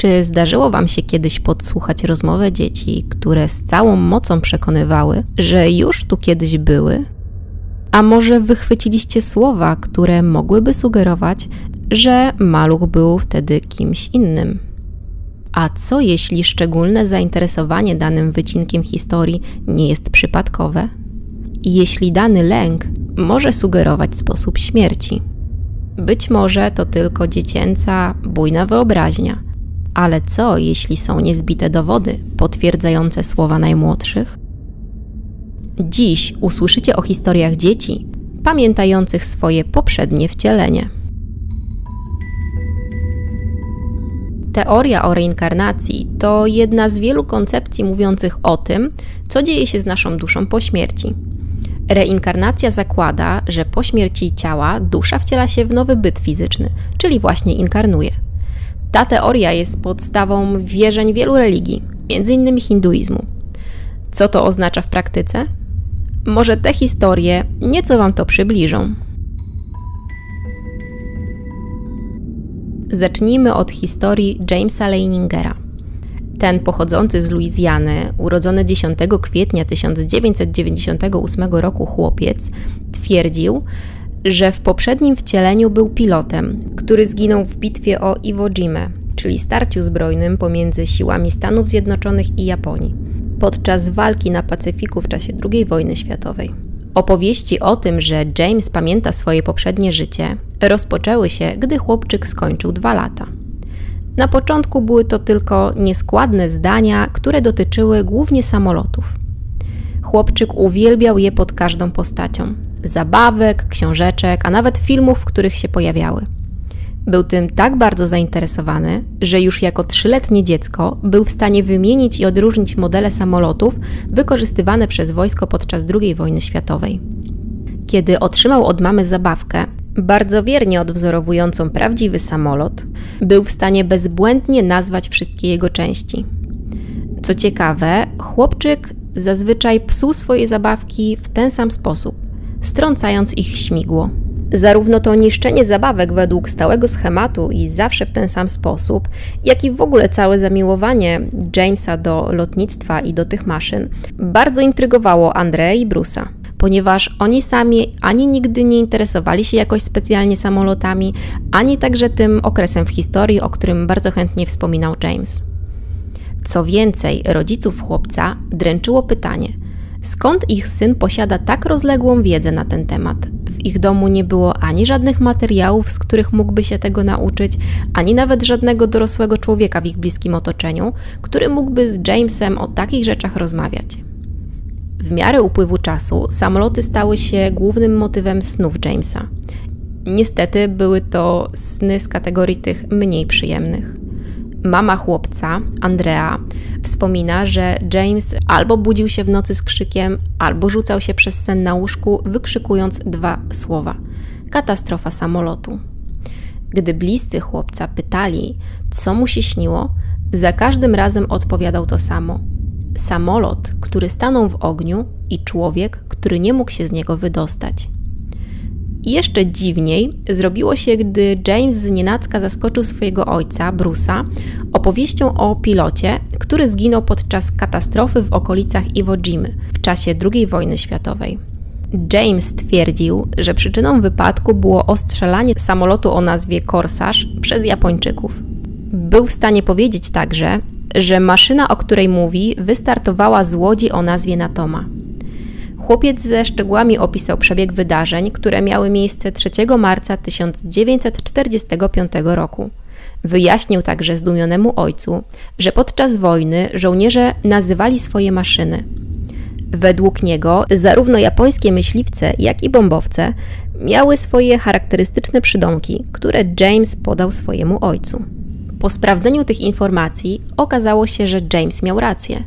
Czy zdarzyło Wam się kiedyś podsłuchać rozmowę dzieci, które z całą mocą przekonywały, że już tu kiedyś były? A może wychwyciliście słowa, które mogłyby sugerować, że maluch był wtedy kimś innym? A co jeśli szczególne zainteresowanie danym wycinkiem historii nie jest przypadkowe? Jeśli dany lęk może sugerować sposób śmierci? Być może to tylko dziecięca, bujna wyobraźnia, ale co jeśli są niezbite dowody potwierdzające słowa najmłodszych? Dziś usłyszycie o historiach dzieci pamiętających swoje poprzednie wcielenie. Teoria o reinkarnacji to jedna z wielu koncepcji mówiących o tym, co dzieje się z naszą duszą po śmierci. Reinkarnacja zakłada, że po śmierci ciała dusza wciela się w nowy byt fizyczny, czyli właśnie inkarnuje. Ta teoria jest podstawą wierzeń wielu religii, m.in. hinduizmu. Co to oznacza w praktyce? Może te historie nieco Wam to przybliżą. Zacznijmy od historii Jamesa Leiningera. Ten pochodzący z Luizjany, urodzony 10 kwietnia 1998 roku chłopiec, twierdził, że w poprzednim wcieleniu był pilotem, który zginął w bitwie o Iwo Jimę, czyli starciu zbrojnym pomiędzy siłami Stanów Zjednoczonych i Japonii, podczas walki na Pacyfiku w czasie II wojny światowej. Opowieści o tym, że James pamięta swoje poprzednie życie, rozpoczęły się, gdy chłopczyk skończył dwa lata. Na początku były to tylko nieskładne zdania, które dotyczyły głównie samolotów. Chłopczyk uwielbiał je pod każdą postacią zabawek, książeczek, a nawet filmów, w których się pojawiały. Był tym tak bardzo zainteresowany, że już jako trzyletnie dziecko był w stanie wymienić i odróżnić modele samolotów wykorzystywane przez wojsko podczas II wojny światowej. Kiedy otrzymał od mamy zabawkę, bardzo wiernie odwzorowującą prawdziwy samolot, był w stanie bezbłędnie nazwać wszystkie jego części. Co ciekawe, chłopczyk zazwyczaj psuł swoje zabawki w ten sam sposób, strącając ich śmigło. Zarówno to niszczenie zabawek według stałego schematu i zawsze w ten sam sposób, jak i w ogóle całe zamiłowanie Jamesa do lotnictwa i do tych maszyn bardzo intrygowało Andrea i Bruce'a ponieważ oni sami ani nigdy nie interesowali się jakoś specjalnie samolotami, ani także tym okresem w historii, o którym bardzo chętnie wspominał James. Co więcej, rodziców chłopca dręczyło pytanie, skąd ich syn posiada tak rozległą wiedzę na ten temat. W ich domu nie było ani żadnych materiałów, z których mógłby się tego nauczyć, ani nawet żadnego dorosłego człowieka w ich bliskim otoczeniu, który mógłby z Jamesem o takich rzeczach rozmawiać. W miarę upływu czasu samoloty stały się głównym motywem snów Jamesa. Niestety były to sny z kategorii tych mniej przyjemnych. Mama chłopca, Andrea, wspomina, że James albo budził się w nocy z krzykiem, albo rzucał się przez sen na łóżku, wykrzykując dwa słowa: katastrofa samolotu. Gdy bliscy chłopca pytali, co mu się śniło, za każdym razem odpowiadał to samo: samolot, który stanął w ogniu i człowiek, który nie mógł się z niego wydostać. I jeszcze dziwniej zrobiło się, gdy James z nienacka zaskoczył swojego ojca, Bruce'a, opowieścią o pilocie, który zginął podczas katastrofy w okolicach Iwo Jimy w czasie II wojny światowej. James twierdził, że przyczyną wypadku było ostrzelanie samolotu o nazwie Corsage przez Japończyków. Był w stanie powiedzieć także, że maszyna, o której mówi, wystartowała z łodzi o nazwie Natoma. Chłopiec ze szczegółami opisał przebieg wydarzeń, które miały miejsce 3 marca 1945 roku. Wyjaśnił także zdumionemu ojcu, że podczas wojny żołnierze nazywali swoje maszyny. Według niego zarówno japońskie myśliwce, jak i bombowce miały swoje charakterystyczne przydomki, które James podał swojemu ojcu. Po sprawdzeniu tych informacji okazało się, że James miał rację.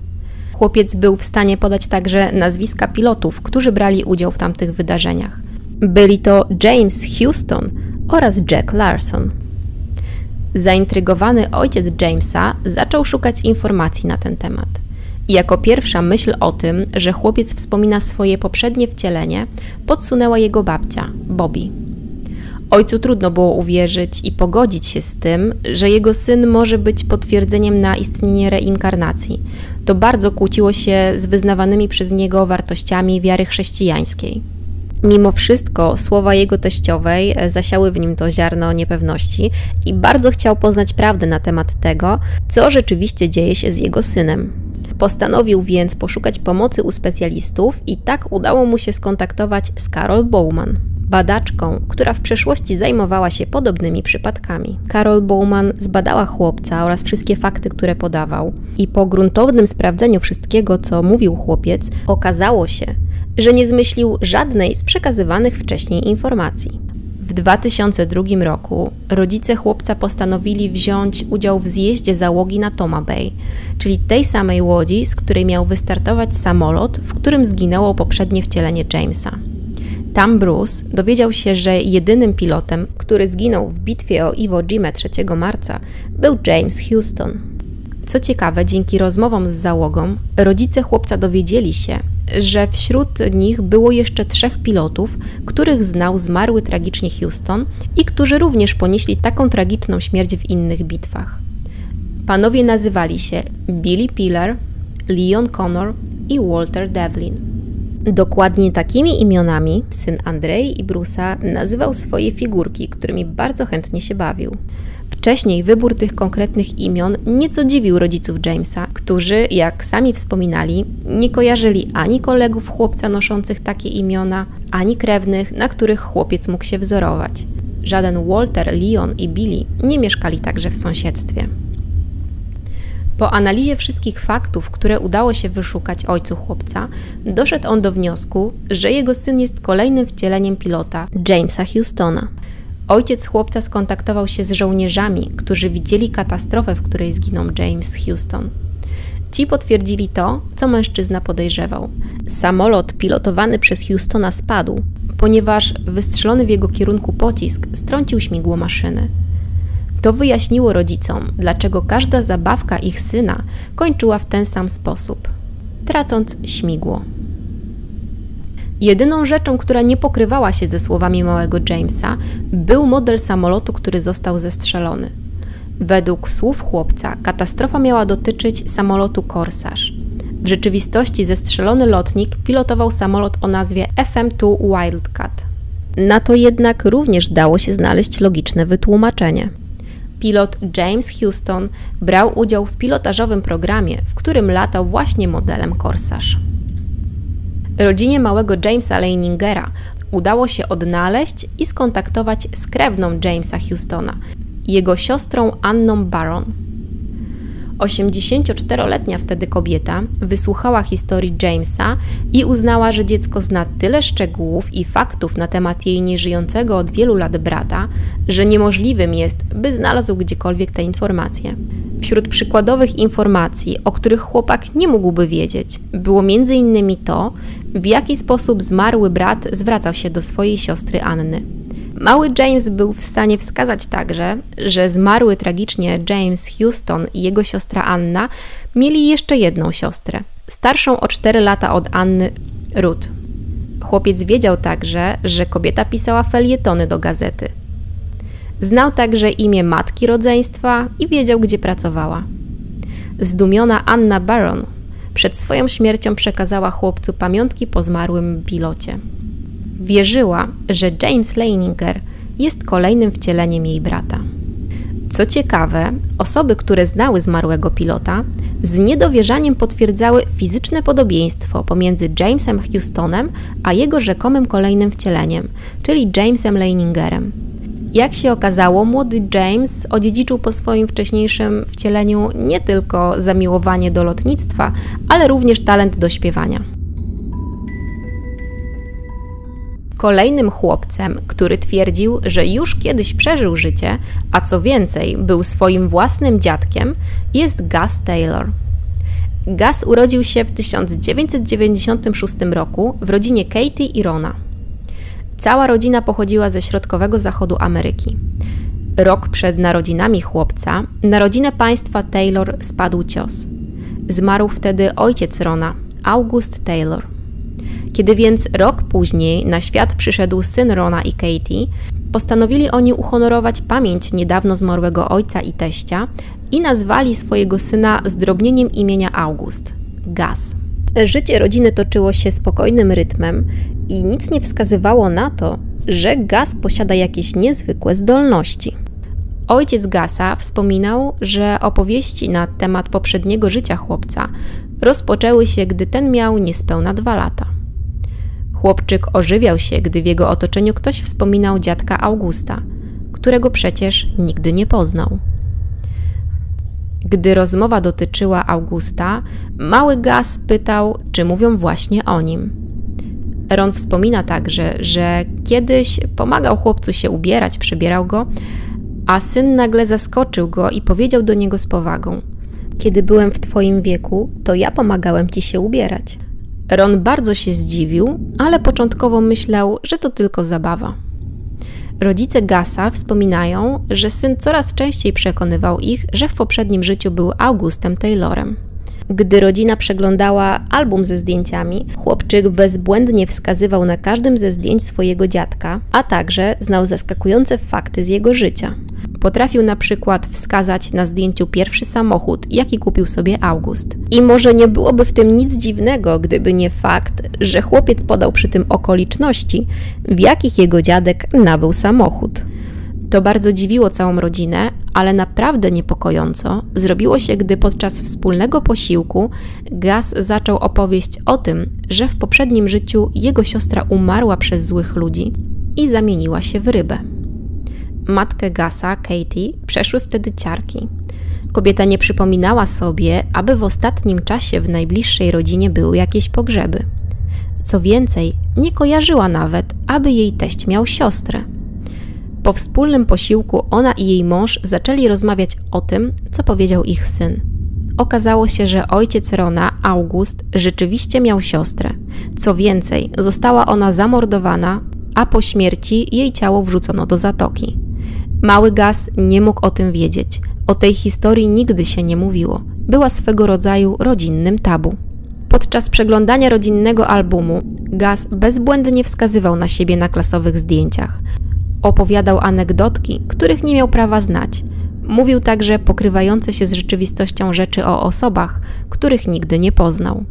Chłopiec był w stanie podać także nazwiska pilotów, którzy brali udział w tamtych wydarzeniach. Byli to James Houston oraz Jack Larson. Zaintrygowany ojciec Jamesa zaczął szukać informacji na ten temat. Jako pierwsza myśl o tym, że chłopiec wspomina swoje poprzednie wcielenie, podsunęła jego babcia, Bobby. Ojcu trudno było uwierzyć i pogodzić się z tym, że jego syn może być potwierdzeniem na istnienie reinkarnacji. To bardzo kłóciło się z wyznawanymi przez niego wartościami wiary chrześcijańskiej. Mimo wszystko słowa jego teściowej zasiały w nim to ziarno niepewności i bardzo chciał poznać prawdę na temat tego, co rzeczywiście dzieje się z jego synem. Postanowił więc poszukać pomocy u specjalistów i tak udało mu się skontaktować z Carol Bowman badaczką, która w przeszłości zajmowała się podobnymi przypadkami. Carol Bowman zbadała chłopca oraz wszystkie fakty, które podawał, i po gruntownym sprawdzeniu wszystkiego, co mówił chłopiec, okazało się, że nie zmyślił żadnej z przekazywanych wcześniej informacji. W 2002 roku rodzice chłopca postanowili wziąć udział w zjeździe załogi na Toma Bay, czyli tej samej łodzi, z której miał wystartować samolot, w którym zginęło poprzednie wcielenie Jamesa. Tam Bruce dowiedział się, że jedynym pilotem, który zginął w bitwie o Iwo Jimę 3 marca, był James Houston. Co ciekawe, dzięki rozmowom z załogą, rodzice chłopca dowiedzieli się, że wśród nich było jeszcze trzech pilotów, których znał zmarły tragicznie Houston i którzy również ponieśli taką tragiczną śmierć w innych bitwach. Panowie nazywali się Billy Pillar, Leon Connor i Walter Devlin. Dokładnie takimi imionami syn Andrei i Brusa nazywał swoje figurki, którymi bardzo chętnie się bawił. Wcześniej wybór tych konkretnych imion nieco dziwił rodziców Jamesa, którzy, jak sami wspominali, nie kojarzyli ani kolegów chłopca noszących takie imiona, ani krewnych, na których chłopiec mógł się wzorować. Żaden Walter, Leon i Billy nie mieszkali także w sąsiedztwie. Po analizie wszystkich faktów, które udało się wyszukać ojcu chłopca, doszedł on do wniosku, że jego syn jest kolejnym wcieleniem pilota Jamesa Houstona. Ojciec chłopca skontaktował się z żołnierzami, którzy widzieli katastrofę, w której zginął James Houston. Ci potwierdzili to, co mężczyzna podejrzewał. Samolot pilotowany przez Houstona spadł, ponieważ wystrzelony w jego kierunku pocisk strącił śmigło maszyny. To wyjaśniło rodzicom, dlaczego każda zabawka ich syna kończyła w ten sam sposób, tracąc śmigło. Jedyną rzeczą, która nie pokrywała się ze słowami małego Jamesa, był model samolotu, który został zestrzelony. Według słów chłopca, katastrofa miała dotyczyć samolotu Corsage. W rzeczywistości zestrzelony lotnik pilotował samolot o nazwie FM-2 Wildcat. Na to jednak również dało się znaleźć logiczne wytłumaczenie pilot James Houston brał udział w pilotażowym programie, w którym latał właśnie modelem Corsage. Rodzinie małego Jamesa Leiningera udało się odnaleźć i skontaktować z krewną Jamesa Houstona, jego siostrą Anną Baron. 84-letnia wtedy kobieta wysłuchała historii Jamesa i uznała, że dziecko zna tyle szczegółów i faktów na temat jej nieżyjącego od wielu lat brata, że niemożliwym jest, by znalazł gdziekolwiek te informacje. Wśród przykładowych informacji, o których chłopak nie mógłby wiedzieć, było m.in. to, w jaki sposób zmarły brat zwracał się do swojej siostry Anny. Mały James był w stanie wskazać także, że zmarły tragicznie James Houston i jego siostra Anna mieli jeszcze jedną siostrę, starszą o 4 lata od Anny, Ruth. Chłopiec wiedział także, że kobieta pisała felietony do gazety. Znał także imię matki rodzeństwa i wiedział, gdzie pracowała. Zdumiona Anna Baron przed swoją śmiercią przekazała chłopcu pamiątki po zmarłym pilocie. Wierzyła, że James Leininger jest kolejnym wcieleniem jej brata. Co ciekawe, osoby, które znały zmarłego pilota, z niedowierzaniem potwierdzały fizyczne podobieństwo pomiędzy Jamesem Houstonem a jego rzekomym kolejnym wcieleniem, czyli Jamesem Leiningerem. Jak się okazało, młody James odziedziczył po swoim wcześniejszym wcieleniu nie tylko zamiłowanie do lotnictwa, ale również talent do śpiewania. Kolejnym chłopcem, który twierdził, że już kiedyś przeżył życie, a co więcej, był swoim własnym dziadkiem, jest Gus Taylor. Gus urodził się w 1996 roku w rodzinie Katie i Rona. Cała rodzina pochodziła ze środkowego zachodu Ameryki. Rok przed narodzinami chłopca na rodzinę państwa Taylor spadł cios. Zmarł wtedy ojciec Rona, August Taylor. Kiedy więc rok później na świat przyszedł syn Rona i Katie, postanowili oni uhonorować pamięć niedawno zmarłego ojca i teścia i nazwali swojego syna zdrobnieniem imienia August Gaz. Życie rodziny toczyło się spokojnym rytmem i nic nie wskazywało na to, że Gaz posiada jakieś niezwykłe zdolności. Ojciec Gasa wspominał, że opowieści na temat poprzedniego życia chłopca rozpoczęły się, gdy ten miał niespełna dwa lata. Chłopczyk ożywiał się, gdy w jego otoczeniu ktoś wspominał dziadka Augusta, którego przecież nigdy nie poznał. Gdy rozmowa dotyczyła Augusta, mały Gas pytał, czy mówią właśnie o nim. Ron wspomina także, że kiedyś pomagał chłopcu się ubierać, przebierał go, a syn nagle zaskoczył go i powiedział do niego z powagą: Kiedy byłem w twoim wieku, to ja pomagałem ci się ubierać. Ron bardzo się zdziwił, ale początkowo myślał, że to tylko zabawa. Rodzice Gasa wspominają, że syn coraz częściej przekonywał ich, że w poprzednim życiu był Augustem Taylorem. Gdy rodzina przeglądała album ze zdjęciami, chłopczyk bezbłędnie wskazywał na każdym ze zdjęć swojego dziadka, a także znał zaskakujące fakty z jego życia. Potrafił na przykład wskazać na zdjęciu pierwszy samochód, jaki kupił sobie August. I może nie byłoby w tym nic dziwnego, gdyby nie fakt, że chłopiec podał przy tym okoliczności, w jakich jego dziadek nabył samochód. To bardzo dziwiło całą rodzinę, ale naprawdę niepokojąco zrobiło się, gdy podczas wspólnego posiłku Gas zaczął opowieść o tym, że w poprzednim życiu jego siostra umarła przez złych ludzi i zamieniła się w rybę. Matkę Gasa, Katie, przeszły wtedy ciarki. Kobieta nie przypominała sobie, aby w ostatnim czasie w najbliższej rodzinie były jakieś pogrzeby. Co więcej, nie kojarzyła nawet, aby jej teść miał siostrę. Po wspólnym posiłku ona i jej mąż zaczęli rozmawiać o tym, co powiedział ich syn. Okazało się, że ojciec Rona, August, rzeczywiście miał siostrę. Co więcej, została ona zamordowana, a po śmierci jej ciało wrzucono do zatoki. Mały Gaz nie mógł o tym wiedzieć. O tej historii nigdy się nie mówiło. Była swego rodzaju rodzinnym tabu. Podczas przeglądania rodzinnego albumu Gaz bezbłędnie wskazywał na siebie na klasowych zdjęciach. Opowiadał anegdotki, których nie miał prawa znać. Mówił także pokrywające się z rzeczywistością rzeczy o osobach, których nigdy nie poznał.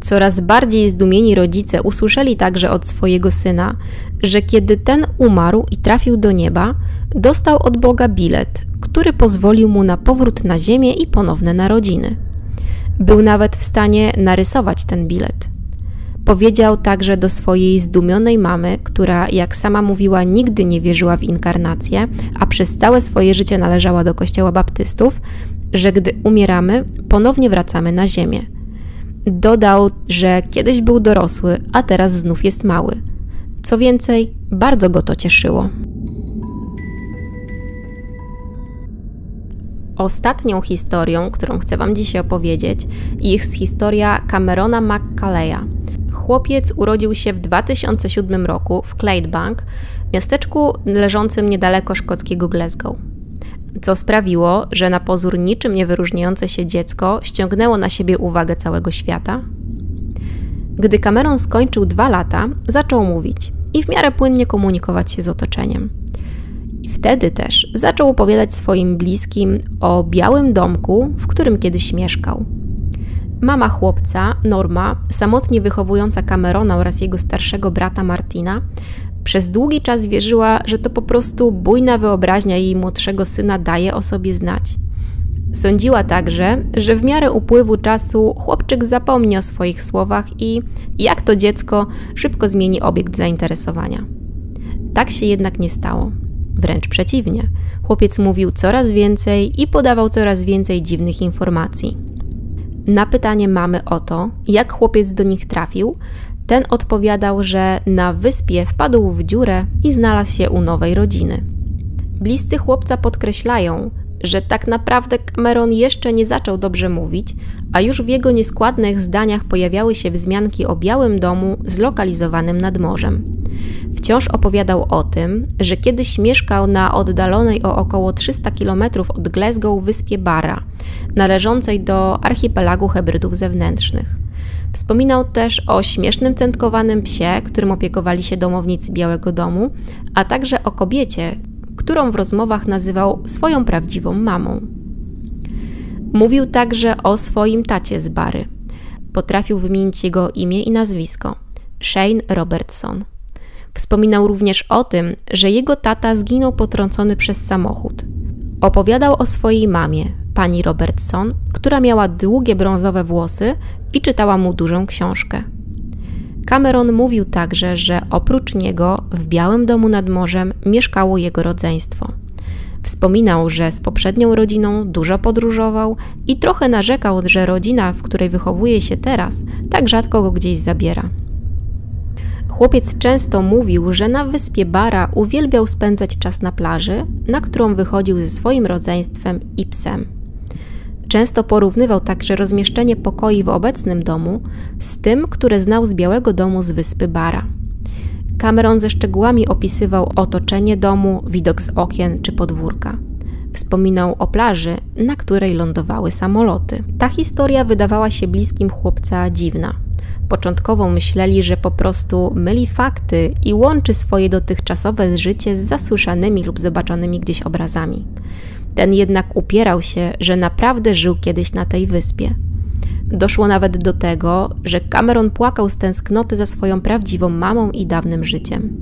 Coraz bardziej zdumieni rodzice usłyszeli także od swojego syna, że kiedy ten umarł i trafił do nieba, dostał od Boga bilet, który pozwolił mu na powrót na ziemię i ponowne narodziny. Był nawet w stanie narysować ten bilet. Powiedział także do swojej zdumionej mamy, która, jak sama mówiła, nigdy nie wierzyła w inkarnację, a przez całe swoje życie należała do kościoła baptystów, że gdy umieramy, ponownie wracamy na ziemię. Dodał, że kiedyś był dorosły, a teraz znów jest mały. Co więcej, bardzo go to cieszyło. Ostatnią historią, którą chcę Wam dzisiaj opowiedzieć, jest historia Camerona McCalleya Chłopiec urodził się w 2007 roku w Clydebank, miasteczku leżącym niedaleko szkockiego Glasgow. Co sprawiło, że na pozór niczym nie wyróżniające się dziecko ściągnęło na siebie uwagę całego świata? Gdy Cameron skończył dwa lata, zaczął mówić i w miarę płynnie komunikować się z otoczeniem. Wtedy też zaczął opowiadać swoim bliskim o białym domku, w którym kiedyś mieszkał. Mama chłopca, Norma, samotnie wychowująca Camerona oraz jego starszego brata Martina, przez długi czas wierzyła, że to po prostu bujna wyobraźnia jej młodszego syna daje o sobie znać. Sądziła także, że w miarę upływu czasu chłopczyk zapomni o swoich słowach i, jak to dziecko, szybko zmieni obiekt zainteresowania. Tak się jednak nie stało. Wręcz przeciwnie. Chłopiec mówił coraz więcej i podawał coraz więcej dziwnych informacji. Na pytanie mamy o to, jak chłopiec do nich trafił, ten odpowiadał, że na wyspie wpadł w dziurę i znalazł się u nowej rodziny. Bliscy chłopca podkreślają, że tak naprawdę Cameron jeszcze nie zaczął dobrze mówić, a już w jego nieskładnych zdaniach pojawiały się wzmianki o białym domu zlokalizowanym nad morzem. Wciąż opowiadał o tym, że kiedyś mieszkał na oddalonej o około 300 km od Glasgow wyspie Barra, należącej do archipelagu Hebrydów Zewnętrznych. Wspominał też o śmiesznym centkowanym psie, którym opiekowali się domownicy Białego Domu, a także o kobiecie, którą w rozmowach nazywał swoją prawdziwą mamą. Mówił także o swoim tacie z Bary. Potrafił wymienić jego imię i nazwisko Shane Robertson. Wspominał również o tym, że jego tata zginął potrącony przez samochód. Opowiadał o swojej mamie, pani Robertson, która miała długie brązowe włosy i czytała mu dużą książkę. Cameron mówił także, że oprócz niego w Białym Domu nad Morzem mieszkało jego rodzeństwo. Wspominał, że z poprzednią rodziną dużo podróżował i trochę narzekał, że rodzina, w której wychowuje się teraz, tak rzadko go gdzieś zabiera. Chłopiec często mówił, że na wyspie Bara uwielbiał spędzać czas na plaży, na którą wychodził ze swoim rodzeństwem i psem. Często porównywał także rozmieszczenie pokoi w obecnym domu z tym, które znał z Białego Domu z wyspy Bara. Cameron ze szczegółami opisywał otoczenie domu, widok z okien czy podwórka. Wspominał o plaży, na której lądowały samoloty. Ta historia wydawała się bliskim chłopca dziwna. Początkowo myśleli, że po prostu myli fakty i łączy swoje dotychczasowe życie z zasłyszanymi lub zobaczonymi gdzieś obrazami. Ten jednak upierał się, że naprawdę żył kiedyś na tej wyspie. Doszło nawet do tego, że Cameron płakał z tęsknoty za swoją prawdziwą mamą i dawnym życiem.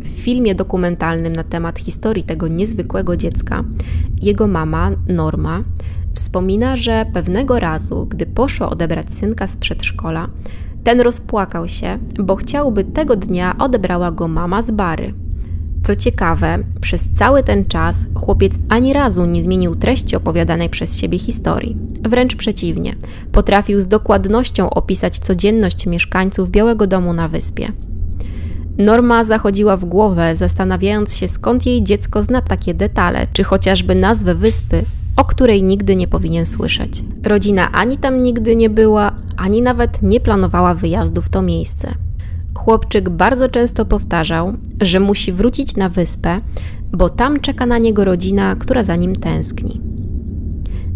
W filmie dokumentalnym na temat historii tego niezwykłego dziecka, jego mama, Norma, wspomina, że pewnego razu, gdy poszła odebrać synka z przedszkola, ten rozpłakał się, bo chciałby tego dnia odebrała go mama z bary. Co ciekawe, przez cały ten czas chłopiec ani razu nie zmienił treści opowiadanej przez siebie historii. Wręcz przeciwnie, potrafił z dokładnością opisać codzienność mieszkańców Białego Domu na wyspie. Norma zachodziła w głowę, zastanawiając się skąd jej dziecko zna takie detale, czy chociażby nazwę wyspy, o której nigdy nie powinien słyszeć. Rodzina ani tam nigdy nie była, ani nawet nie planowała wyjazdu w to miejsce. Chłopczyk bardzo często powtarzał, że musi wrócić na wyspę, bo tam czeka na niego rodzina, która za nim tęskni.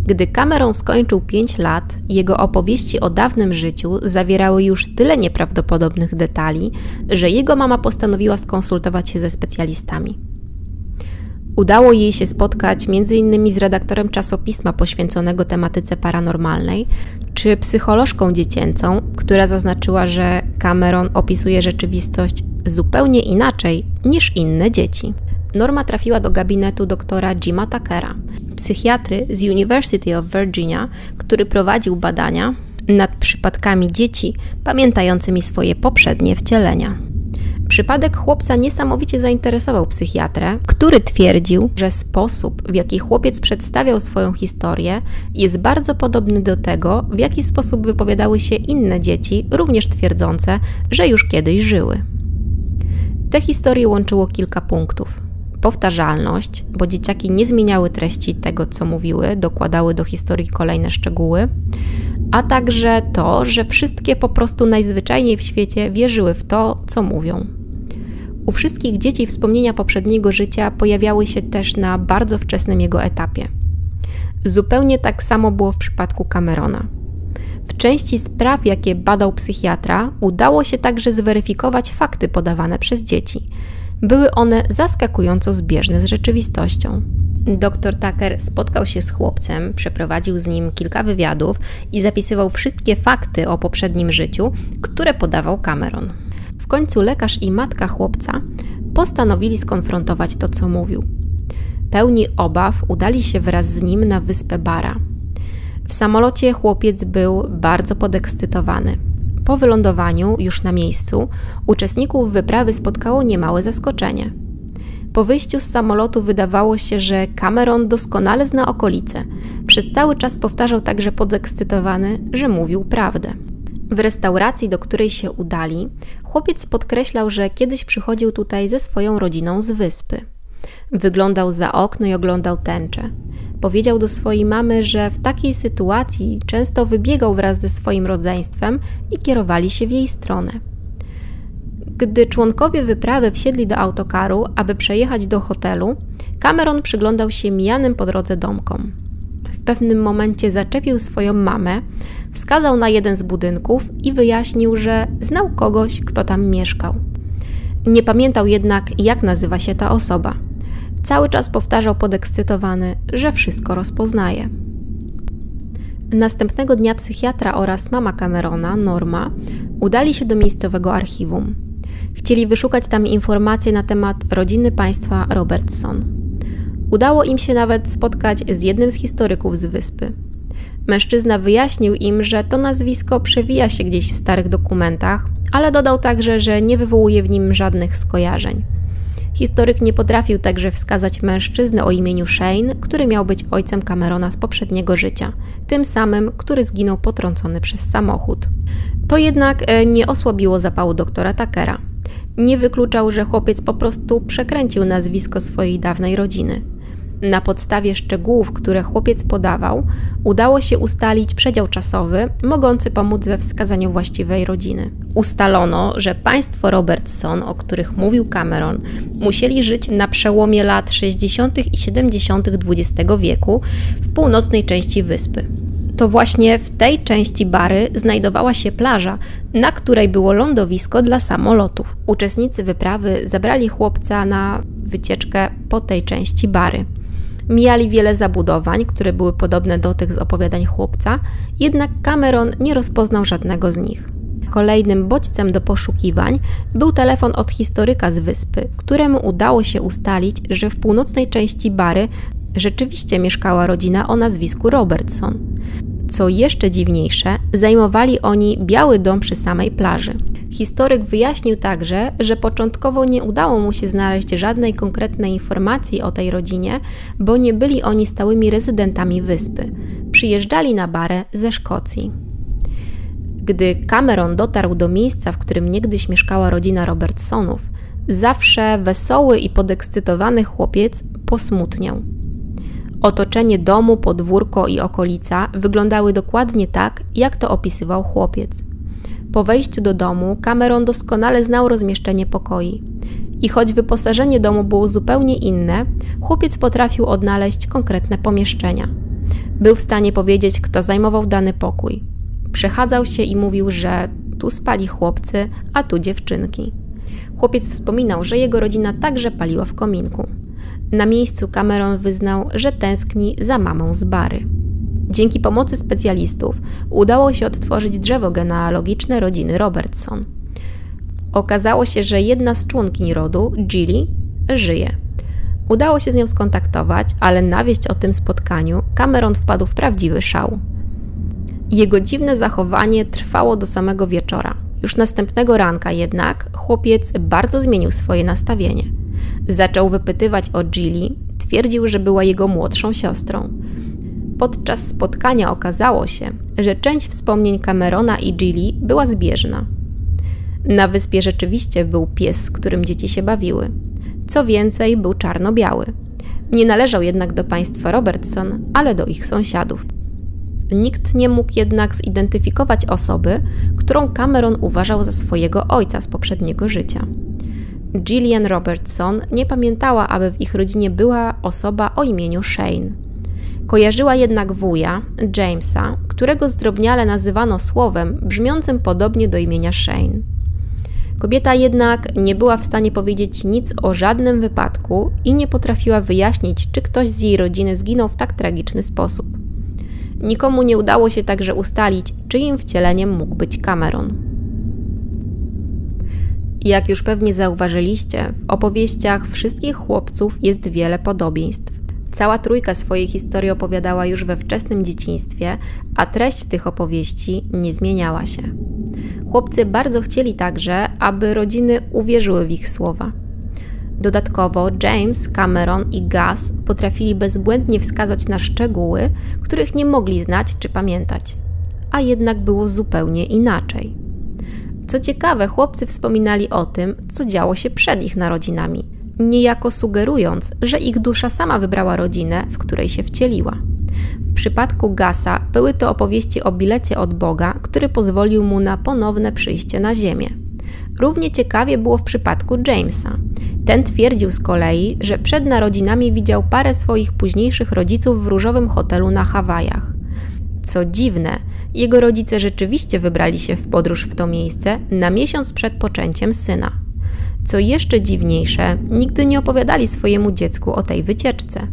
Gdy Cameron skończył 5 lat, jego opowieści o dawnym życiu zawierały już tyle nieprawdopodobnych detali, że jego mama postanowiła skonsultować się ze specjalistami. Udało jej się spotkać m.in. z redaktorem czasopisma poświęconego tematyce paranormalnej, czy psycholożką dziecięcą, która zaznaczyła, że Cameron opisuje rzeczywistość zupełnie inaczej niż inne dzieci. Norma trafiła do gabinetu doktora Jima Tuckera, psychiatry z University of Virginia, który prowadził badania nad przypadkami dzieci pamiętającymi swoje poprzednie wcielenia. Przypadek chłopca niesamowicie zainteresował psychiatrę, który twierdził, że sposób, w jaki chłopiec przedstawiał swoją historię, jest bardzo podobny do tego, w jaki sposób wypowiadały się inne dzieci, również twierdzące, że już kiedyś żyły. Te historie łączyło kilka punktów. Powtarzalność, bo dzieciaki nie zmieniały treści tego, co mówiły, dokładały do historii kolejne szczegóły, a także to, że wszystkie po prostu najzwyczajniej w świecie wierzyły w to, co mówią. U wszystkich dzieci wspomnienia poprzedniego życia pojawiały się też na bardzo wczesnym jego etapie. Zupełnie tak samo było w przypadku Camerona. W części spraw, jakie badał psychiatra, udało się także zweryfikować fakty podawane przez dzieci. Były one zaskakująco zbieżne z rzeczywistością. Dr Tucker spotkał się z chłopcem, przeprowadził z nim kilka wywiadów i zapisywał wszystkie fakty o poprzednim życiu, które podawał Cameron końcu lekarz i matka chłopca postanowili skonfrontować to, co mówił. Pełni obaw udali się wraz z nim na wyspę Bara. W samolocie chłopiec był bardzo podekscytowany. Po wylądowaniu, już na miejscu, uczestników wyprawy spotkało niemałe zaskoczenie. Po wyjściu z samolotu wydawało się, że Cameron doskonale zna okolice. Przez cały czas powtarzał także podekscytowany, że mówił prawdę. W restauracji, do której się udali, chłopiec podkreślał, że kiedyś przychodził tutaj ze swoją rodziną z wyspy. Wyglądał za okno i oglądał tęczę. Powiedział do swojej mamy, że w takiej sytuacji często wybiegał wraz ze swoim rodzeństwem i kierowali się w jej stronę. Gdy członkowie wyprawy wsiedli do autokaru, aby przejechać do hotelu, Cameron przyglądał się mijanym po drodze domkom w pewnym momencie zaczepił swoją mamę, wskazał na jeden z budynków i wyjaśnił, że znał kogoś, kto tam mieszkał. Nie pamiętał jednak, jak nazywa się ta osoba. Cały czas powtarzał podekscytowany, że wszystko rozpoznaje. Następnego dnia psychiatra oraz mama Camerona, Norma, udali się do miejscowego archiwum. Chcieli wyszukać tam informacje na temat rodziny państwa Robertson. Udało im się nawet spotkać z jednym z historyków z wyspy. Mężczyzna wyjaśnił im, że to nazwisko przewija się gdzieś w starych dokumentach, ale dodał także, że nie wywołuje w nim żadnych skojarzeń. Historyk nie potrafił także wskazać mężczyzny o imieniu Shane, który miał być ojcem Camerona z poprzedniego życia, tym samym, który zginął potrącony przez samochód. To jednak e, nie osłabiło zapału doktora Takera. Nie wykluczał, że chłopiec po prostu przekręcił nazwisko swojej dawnej rodziny. Na podstawie szczegółów, które chłopiec podawał, udało się ustalić przedział czasowy mogący pomóc we wskazaniu właściwej rodziny. Ustalono, że państwo Robertson, o których mówił Cameron, musieli żyć na przełomie lat 60. i 70. XX wieku w północnej części wyspy. To właśnie w tej części bary znajdowała się plaża, na której było lądowisko dla samolotów. Uczestnicy wyprawy zabrali chłopca na wycieczkę po tej części bary. Mijali wiele zabudowań, które były podobne do tych z opowiadań chłopca, jednak Cameron nie rozpoznał żadnego z nich. Kolejnym bodźcem do poszukiwań był telefon od historyka z wyspy, któremu udało się ustalić, że w północnej części Bary rzeczywiście mieszkała rodzina o nazwisku Robertson. Co jeszcze dziwniejsze, zajmowali oni biały dom przy samej plaży. Historyk wyjaśnił także, że początkowo nie udało mu się znaleźć żadnej konkretnej informacji o tej rodzinie, bo nie byli oni stałymi rezydentami wyspy. Przyjeżdżali na barę ze Szkocji. Gdy Cameron dotarł do miejsca, w którym niegdyś mieszkała rodzina Robertsonów, zawsze wesoły i podekscytowany chłopiec posmutniał. Otoczenie domu, podwórko i okolica wyglądały dokładnie tak, jak to opisywał chłopiec. Po wejściu do domu Cameron doskonale znał rozmieszczenie pokoi. I choć wyposażenie domu było zupełnie inne, chłopiec potrafił odnaleźć konkretne pomieszczenia. Był w stanie powiedzieć, kto zajmował dany pokój. Przechadzał się i mówił, że tu spali chłopcy, a tu dziewczynki. Chłopiec wspominał, że jego rodzina także paliła w kominku. Na miejscu Cameron wyznał, że tęskni za mamą z Bary. Dzięki pomocy specjalistów udało się odtworzyć drzewo genealogiczne rodziny Robertson. Okazało się, że jedna z członkiń rodu, Jilly, żyje. Udało się z nią skontaktować, ale na wieść o tym spotkaniu Cameron wpadł w prawdziwy szał. Jego dziwne zachowanie trwało do samego wieczora. Już następnego ranka jednak chłopiec bardzo zmienił swoje nastawienie. Zaczął wypytywać o Jilly, twierdził, że była jego młodszą siostrą. Podczas spotkania okazało się, że część wspomnień Camerona i Jilly była zbieżna. Na wyspie rzeczywiście był pies, z którym dzieci się bawiły. Co więcej, był czarno-biały. Nie należał jednak do państwa Robertson, ale do ich sąsiadów. Nikt nie mógł jednak zidentyfikować osoby, którą Cameron uważał za swojego ojca z poprzedniego życia. Gillian Robertson nie pamiętała, aby w ich rodzinie była osoba o imieniu Shane. Kojarzyła jednak wuja, Jamesa, którego zdrobniale nazywano słowem brzmiącym podobnie do imienia Shane. Kobieta jednak nie była w stanie powiedzieć nic o żadnym wypadku i nie potrafiła wyjaśnić, czy ktoś z jej rodziny zginął w tak tragiczny sposób. Nikomu nie udało się także ustalić, czyim wcieleniem mógł być Cameron. Jak już pewnie zauważyliście, w opowieściach wszystkich chłopców jest wiele podobieństw. Cała trójka swojej historii opowiadała już we wczesnym dzieciństwie, a treść tych opowieści nie zmieniała się. Chłopcy bardzo chcieli także, aby rodziny uwierzyły w ich słowa. Dodatkowo James, Cameron i Gus potrafili bezbłędnie wskazać na szczegóły, których nie mogli znać czy pamiętać. A jednak było zupełnie inaczej. Co ciekawe, chłopcy wspominali o tym, co działo się przed ich narodzinami – niejako sugerując, że ich dusza sama wybrała rodzinę, w której się wcieliła. W przypadku Gasa były to opowieści o bilecie od Boga, który pozwolił mu na ponowne przyjście na ziemię. Równie ciekawie było w przypadku Jamesa. Ten twierdził z kolei, że przed narodzinami widział parę swoich późniejszych rodziców w różowym hotelu na Hawajach. Co dziwne, jego rodzice rzeczywiście wybrali się w podróż w to miejsce na miesiąc przed poczęciem syna. Co jeszcze dziwniejsze, nigdy nie opowiadali swojemu dziecku o tej wycieczce.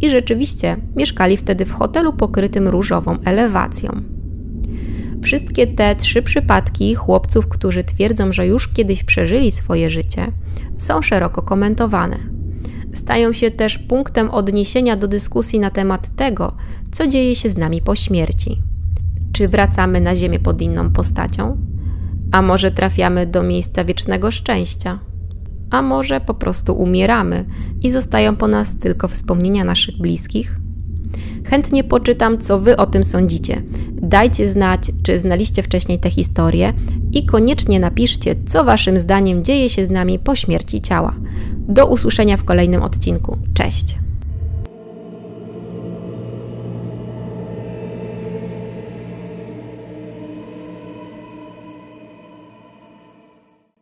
I rzeczywiście mieszkali wtedy w hotelu pokrytym różową elewacją. Wszystkie te trzy przypadki chłopców, którzy twierdzą, że już kiedyś przeżyli swoje życie, są szeroko komentowane. Stają się też punktem odniesienia do dyskusji na temat tego, co dzieje się z nami po śmierci. Czy wracamy na Ziemię pod inną postacią? A może trafiamy do miejsca wiecznego szczęścia? A może po prostu umieramy i zostają po nas tylko wspomnienia naszych bliskich? Chętnie poczytam, co Wy o tym sądzicie. Dajcie znać, czy znaliście wcześniej tę historię i koniecznie napiszcie, co Waszym zdaniem dzieje się z nami po śmierci ciała. Do usłyszenia w kolejnym odcinku. Cześć!